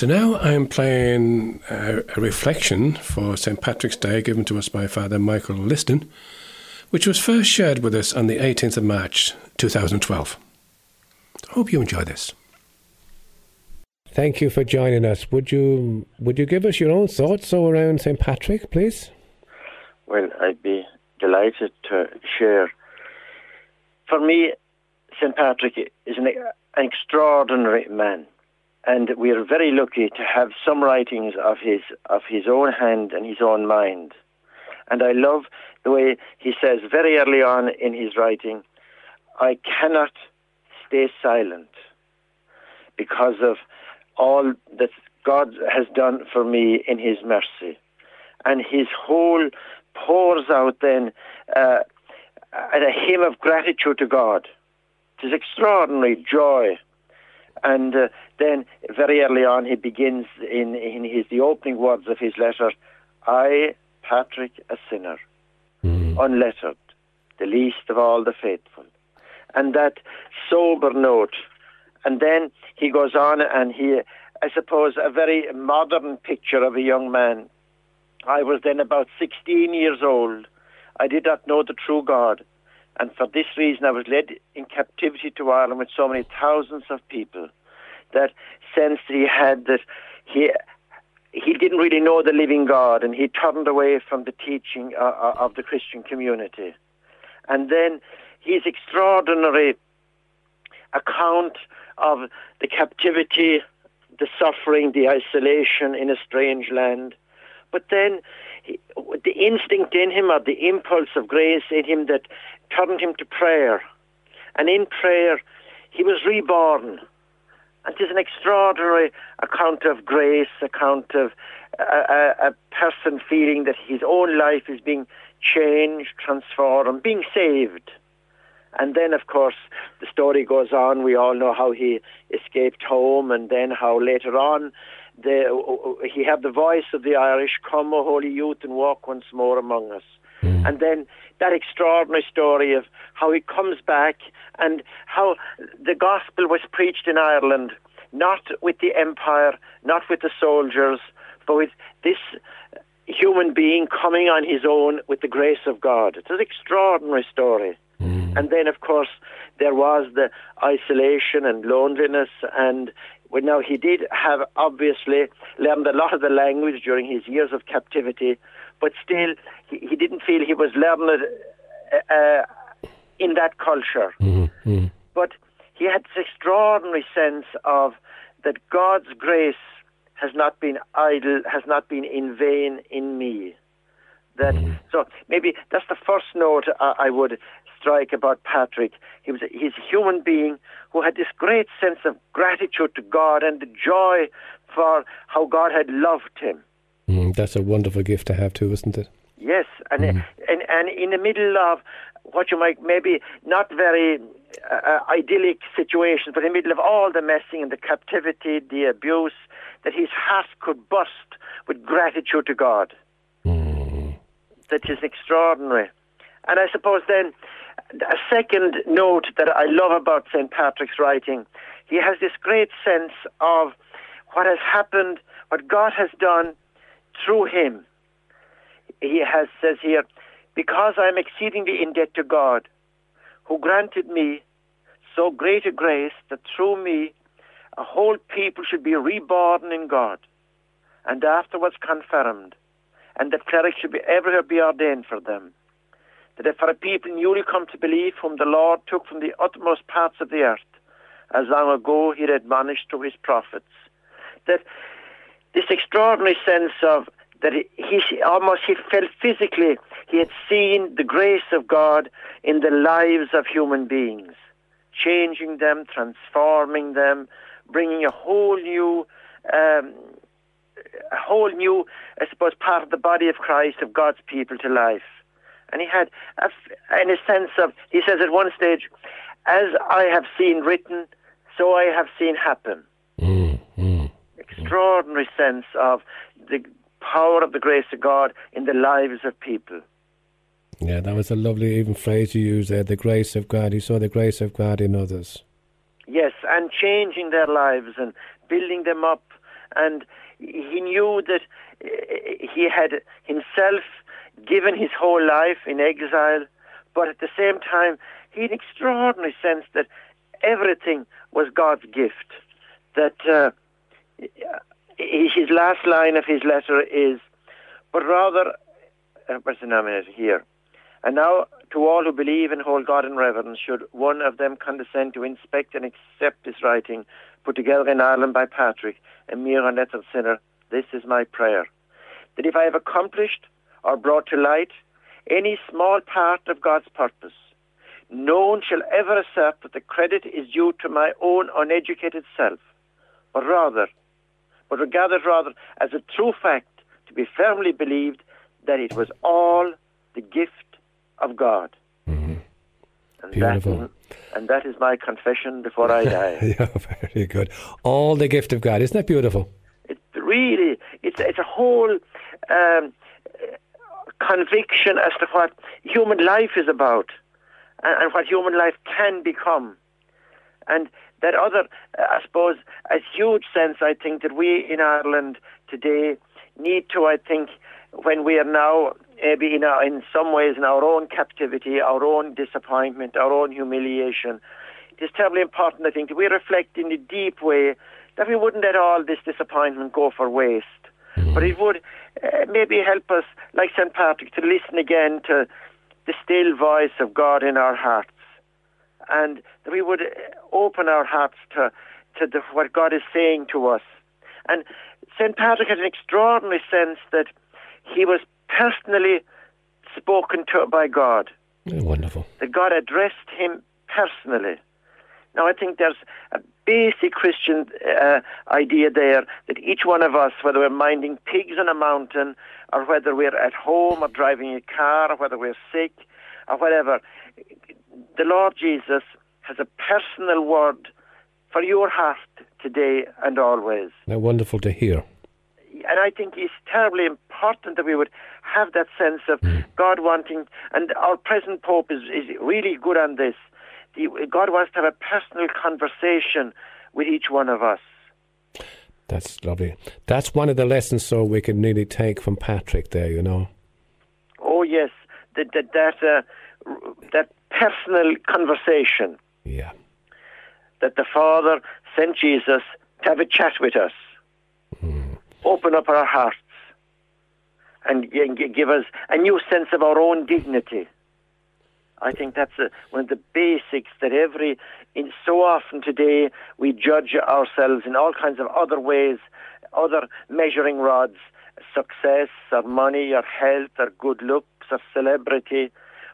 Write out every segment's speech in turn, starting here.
So now I'm playing a, a reflection for St. Patrick's Day given to us by Father Michael Liston, which was first shared with us on the 18th of March 2012. I hope you enjoy this. Thank you for joining us. Would you would you give us your own thoughts so around St. Patrick, please? Well, I'd be delighted to share. For me, St. Patrick is an, an extraordinary man and we are very lucky to have some writings of his of his own hand and his own mind. And I love the way he says very early on in his writing, I cannot stay silent because of all that God has done for me in his mercy. And his whole pours out then uh, a hymn of gratitude to God. It is extraordinary joy and uh, then very early on, he begins in, in his the opening words of his letter, I, Patrick, a sinner, mm. unlettered, the least of all the faithful. And that sober note. And then he goes on and he, I suppose, a very modern picture of a young man. I was then about 16 years old. I did not know the true God. And for this reason, I was led in captivity to Ireland with so many thousands of people. That sense that he had that he he didn't really know the living God, and he turned away from the teaching uh, uh of the Christian community. And then his extraordinary account of the captivity, the suffering, the isolation in a strange land. But then the instinct in him or the impulse of grace in him that turned him to prayer. And in prayer, he was reborn. And it is an extraordinary account of grace, account of a, a, a person feeling that his own life is being changed, transformed, being saved. And then, of course, the story goes on. We all know how he escaped home, and then how later on the, he had the voice of the Irish, "Come, O holy youth, and walk once more among us." Mm. And then that extraordinary story of how he comes back and how the gospel was preached in Ireland, not with the empire, not with the soldiers, but with this human being coming on his own with the grace of God. It's an extraordinary story. Mm. And then, of course, there was the isolation and loneliness and well, now he did have obviously learned a lot of the language during his years of captivity, but still he, he didn't feel he was learned uh, uh, in that culture. Mm-hmm. But he had this extraordinary sense of that God's grace has not been idle, has not been in vain in me. That mm-hmm. so maybe that's the first note I, I would strike about Patrick. He was a, he's a human being who had this great sense of gratitude to God and the joy for how God had loved him. Mm, that's a wonderful gift to have too, isn't it? Yes, and mm. and and in the middle of what you might maybe not very uh, uh, idyllic situations, but in the middle of all the messing and the captivity, the abuse, that his heart could burst with gratitude to God. Mm. That is extraordinary. And I suppose then a second note that I love about St. Patrick's writing, he has this great sense of what has happened, what God has done through him. He has says here, because I am exceedingly in debt to God, who granted me so great a grace that through me a whole people should be reborn in God, and afterwards confirmed, and that clerics should be everywhere be ordained for them that if for a people newly come to believe, whom the Lord took from the utmost parts of the earth, as long ago he had admonished through his prophets, that this extraordinary sense of that he, almost he felt physically he had seen the grace of God in the lives of human beings, changing them, transforming them, bringing a whole new, um, a whole new, I suppose, part of the body of Christ of God's people to life. And he had, a, in a sense of, he says at one stage, as I have seen written, so I have seen happen. Extraordinary sense of the power of the grace of God in the lives of people. Yeah, that was a lovely even phrase you used there, the grace of God. You saw the grace of God in others. Yes, and changing their lives and building them up and he knew that uh, he had himself given his whole life in exile, but at the same time, he had an extraordinary sense that everything was God's gift. That uh, his last line of his letter is, but rather, uh, what's the nominator here? And now, to all who believe and hold God in reverence, should one of them condescend to inspect and accept this writing, put together in Ireland by Patrick, a mere unlettered sinner, this is my prayer. That if I have accomplished or brought to light any small part of God's purpose, no one shall ever assert that the credit is due to my own uneducated self, but rather, but regarded rather as a true fact to be firmly believed that it was all the gift of God. Mm-hmm. And Beautiful. That, and that is my confession before I die. yeah, very good. All the gift of God. Isn't that beautiful? It really, it's, it's a whole um, conviction as to what human life is about and, and what human life can become. And that other, uh, I suppose, a huge sense, I think, that we in Ireland today need to, I think, when we are now maybe in, our, in some ways in our own captivity, our own disappointment, our own humiliation, it is terribly important, I think, that we reflect in a deep way that we wouldn't let all this disappointment go for waste. But it would uh, maybe help us, like St. Patrick, to listen again to the still voice of God in our hearts. And that we would open our hearts to, to the, what God is saying to us. And St. Patrick had an extraordinary sense that he was personally spoken to by God. Oh, wonderful. That God addressed him personally. Now, I think there's a basic Christian uh, idea there that each one of us, whether we're minding pigs on a mountain, or whether we're at home or driving a car, or whether we're sick, or whatever, the Lord Jesus has a personal word for your heart today and always. Now, wonderful to hear. And I think it's terribly important that we would have that sense of Mm. God wanting, and our present Pope is, is really good on this. The, God wants to have a personal conversation with each one of us. That's lovely. That's one of the lessons, so we can really take from Patrick there, you know. Oh yes, that that that, uh, that personal conversation Yeah. that the Father sent Jesus to have a chat with us, open up our hearts, and give us a new sense of our own dignity. I think that's uh one of the basics that every, in so often today, we judge ourselves in all kinds of other ways, other measuring rods, success or money or health or good looks or celebrity,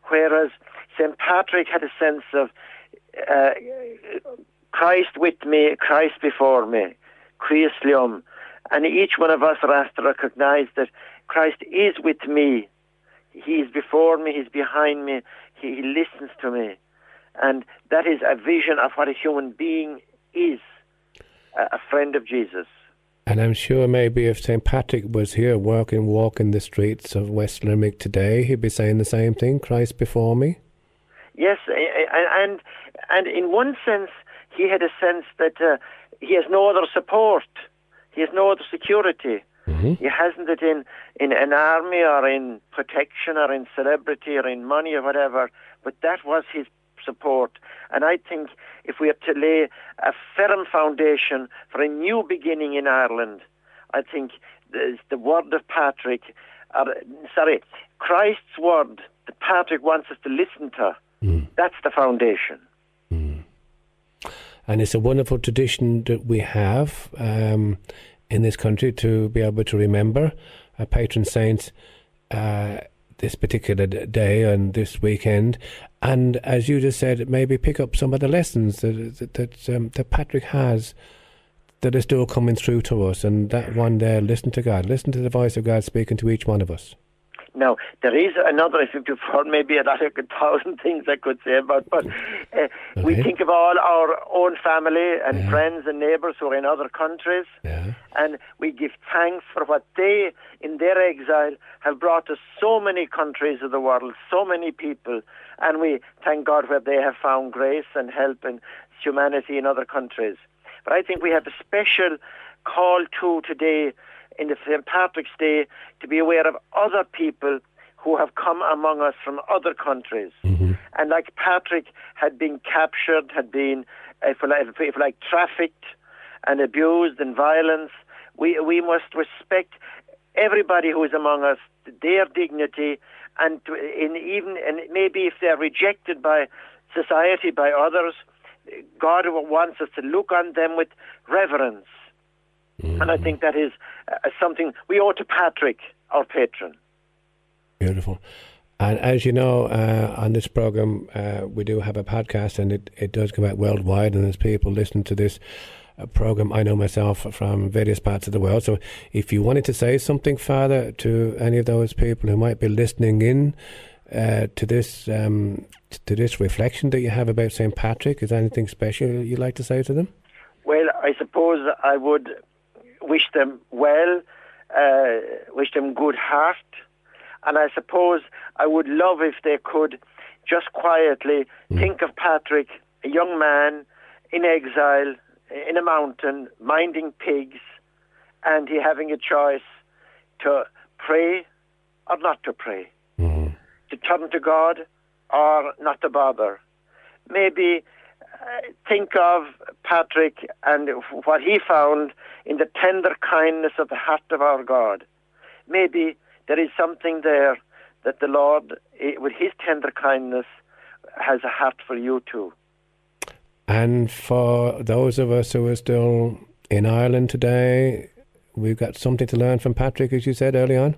whereas St. Patrick had a sense of uh, Christ with me, Christ before me, Christ Leum. And each one of us asked to recognize that Christ is with me. He is before me, He's behind me, He, he listens to me. And that is a vision of what a human being is a, a friend of Jesus. And I'm sure maybe if St. Patrick was here working, walking the streets of West Limerick today, he'd be saying the same thing Christ before me. Yes, and and in one sense, he had a sense that uh, he has no other support. He has no other security. Mhm. He hasn't it in, in an army or in protection or in celebrity or in money or whatever, but that was his support. And I think if we are to lay a firm foundation for a new beginning in Ireland, I think the, the word of Patrick, or, sorry, Christ's word that Patrick wants us to listen to, that's the foundation. And it's a wonderful tradition that we have um, in this country to be able to remember a patron saint. uh, this particular day and this weekend. And as you just said, maybe pick up some of the lessons that that, that, um, that Patrick has that are still coming through to us. And that one there, listen to God, listen to the voice of God speaking to each one of us. Now, there is another, if you prefer, maybe another thousand things I could say about, but uh, we think of all our own family and Yeah. friends and neighbours who are in other countries, Yeah. and we give thanks for what they, in their exile, have brought to so many countries of the world, so many people, and we thank God where they have found grace and help and humanity in other countries. But I think we have a special call to today in the St. Patrick's Day to be aware of other people who have come among us from other countries. Mm-hmm. And like Patrick had been captured, had been, if like, if like trafficked and abused and violence, we, we must respect everybody who is among us, their dignity, and to, in even and maybe if they're rejected by society, by others, God wants us to look on them with reverence. Mm-hmm. And I think that is uh, something we owe to Patrick, our patron. Beautiful. And as you know, uh, on this program, uh, we do have a podcast, and it, it does come out worldwide. And there's people listening to this uh, program, I know myself from various parts of the world. So, if you wanted to say something, Father, to any of those people who might be listening in uh, to this um, to this reflection that you have about St. Patrick, is there anything special you'd like to say to them? Well, I suppose I would wish them well, uh, wish them good heart, and I suppose I would love if they could just quietly mm. think of Patrick, a young man in exile in a mountain, minding pigs, and he having a choice to pray or not to pray, mm. to turn to God or not to bother. Maybe uh, think of Patrick and what he found in the tender kindness of the heart of our God. Maybe there is something there that the Lord, eh, with his tender kindness, has a heart for you too. And for those of us who are still in Ireland today, we've got something to learn from Patrick, as you said early on.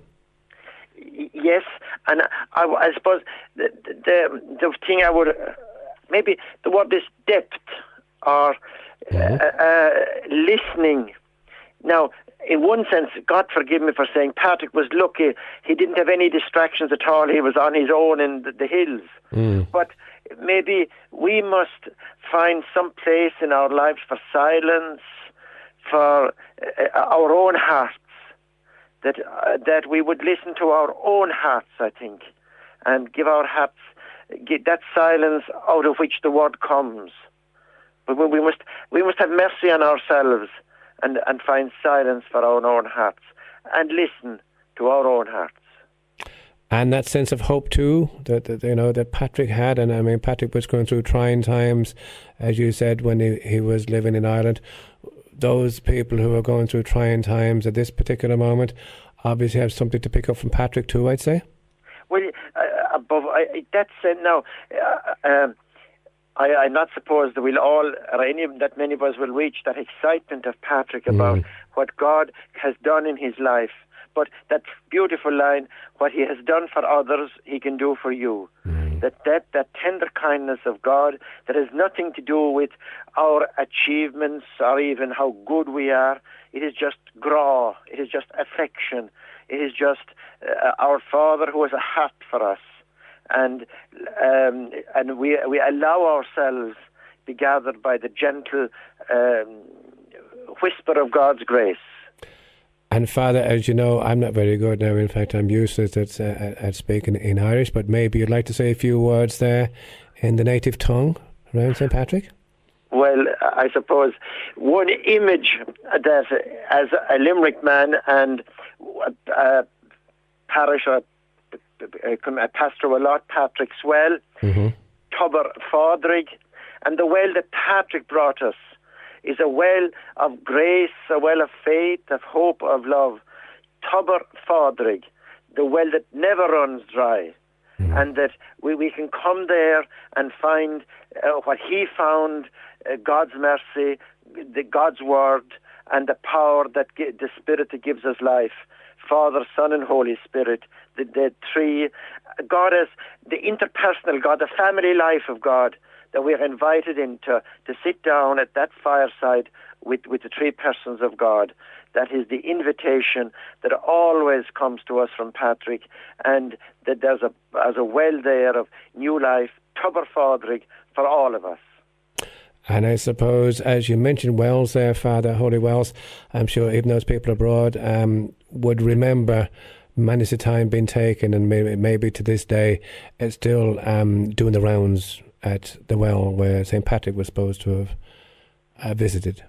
Yes, and I, I suppose the, the, the thing I would maybe the word is depth or mm-hmm. uh, uh, listening. Now, in one sense, God forgive me for saying Patrick was lucky. He didn't have any distractions at all. He was on his own in the, the hills. Mm. But maybe we must find some place in our lives for silence, for uh, our own hearts, that uh, that we would listen to our own hearts, I think, and give our hearts get that silence out of which the word comes. But we must we must have mercy on ourselves and, and find silence for our own hearts and listen to our own hearts. And that sense of hope too, that, that, you know that Patrick had, and I mean Patrick was going through trying times, as you said when he, he was living in Ireland. Those people who are going through trying times at this particular moment, obviously have something to pick up from Patrick too. I'd say. Well, uh, above I, that's uh, now. Uh, um, I, I'm not supposed that we'll all, or any that many of us will reach that excitement of Patrick about Mm. what God has done in his life. But that beautiful line, what he has done for others, he can do for you. Mm. That, that, that tender kindness of God that has nothing to do with our achievements or even how good we are. It is just grá. It is just affection. It is just uh, our Father who has a heart for us and um, and we we allow ourselves to be gathered by the gentle um, whisper of God's grace. And Father, as you know, I'm not very good now. In fact, I'm useless at, uh, at speaking in Irish. But maybe you'd like to say a few words there in the native tongue around St. Patrick. Well, I suppose one image that, as a Limerick man and a parish or a pastor a lot, Patrick Swell, Mm-hmm. Tobar Phádraig, and the well that Patrick brought us is a well of grace, a well of faith, of hope, of love. Tobar Phádraig, the well that never runs dry, and that we, we can come there and find uh, what he found, uh, God's mercy, the God's word, and the power that the Spirit that gives us life. Father, Son, and Holy Spirit, the, three. God is the interpersonal God, the family life of God that we are invited into to sit down at that fireside with, with the three persons of God. That is the invitation that always comes to us from Patrick, and that there's a, there's a well there of new life, Phádraig, for all of us. And I suppose, as you mentioned Wells there, Father, Holy Wells, I'm sure even those people abroad um, would remember many's the time being taken, and maybe, maybe to this day, it's still um, doing the rounds at the well where St. Patrick was supposed to have uh, visited.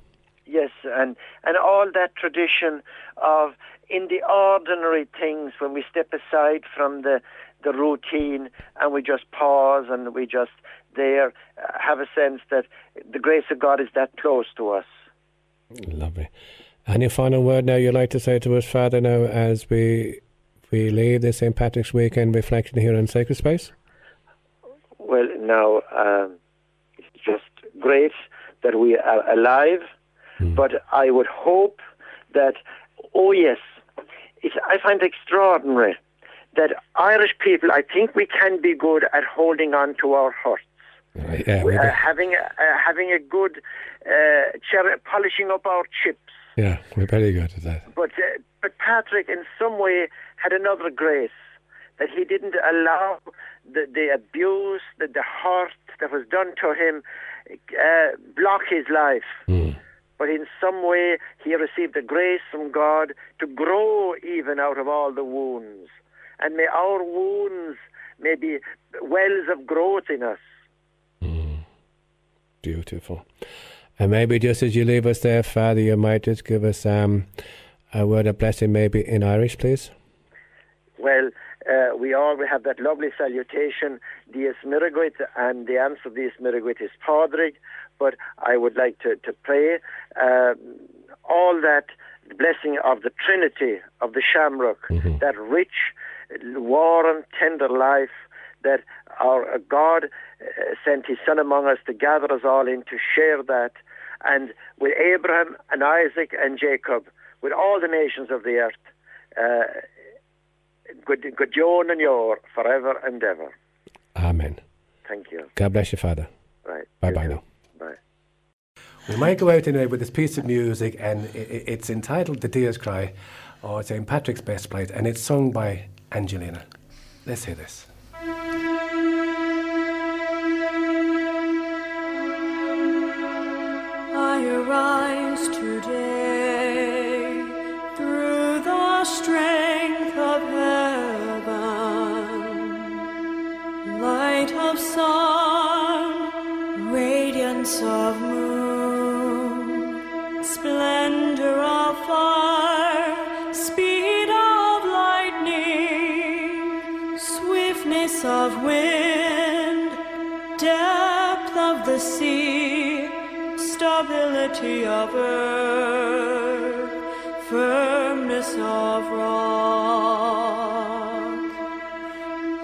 Yes, and, and all that tradition of in the ordinary things when we step aside from the, the routine and we just pause and we just there uh, have a sense that the grace of God is that close to us. Lovely. Any final word now you'd like to say to us, Father, now as we we leave this St. Patrick's weekend reflection here in Sacred Space? Well, now, um, it's just great that we are alive, mm. but I would hope that, oh yes, it's, I find it extraordinary that Irish people, I think we can be good at holding on to our hearts. Yeah, uh, having a, uh, having a good uh, cherry, polishing up our chips. Yeah, we're very good at that. But uh, but Patrick, in some way, had another grace that he didn't allow the, the abuse, the, the hurt that was done to him, uh, block his life. Mm. But in some way, he received the grace from God to grow even out of all the wounds. And may our wounds may be wells of growth in us. Mm. Beautiful. And maybe just as you leave us there, Father, you might just give us um, a word of blessing, maybe in Irish, please. Well, uh, we all we have that lovely salutation, Dies Miraguit, and the answer to Dia's Muire duit is Padraig. But I would like to, to pray uh, all that blessing of the Trinity, of the Shamrock, mm-hmm. that rich, warm, tender life that our God uh, sent His Son among us to gather us all in to share that. And with Abraham and Isaac and Jacob, with all the nations of the earth, uh, good, good John and your forever and ever. Amen. Thank you. God bless you, Father. Right. Bye bye now. Bye. We might go out today with this piece of music, and it's entitled The Deer's Cry, or St. Patrick's Breastplate, and it's sung by Angelina. Let's hear this. Of rock.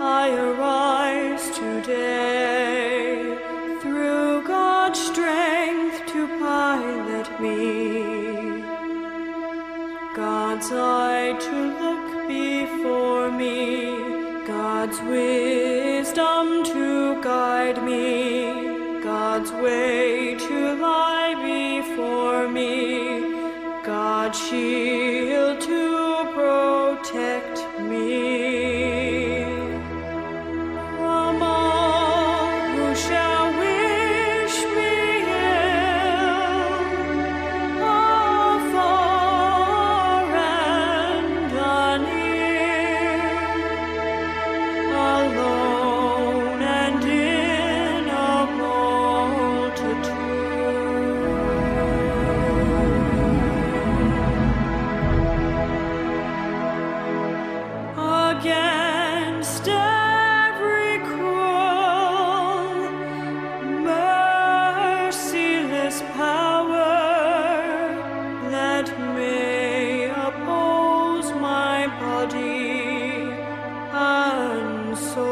I arise today through God's strength to pilot me. God's eye to look before me, God's wisdom to guide me, God's way to lie before me, God's shield so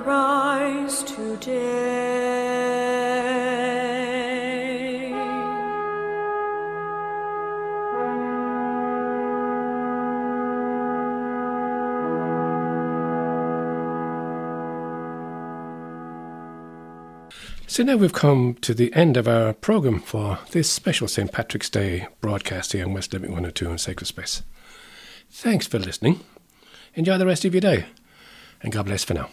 arise today. So now we've come to the end of our programme for this special St. Patrick's Day broadcast here on West Limerick 102 in Sacred Space. Thanks for listening. Enjoy the rest of your day, and God bless for now.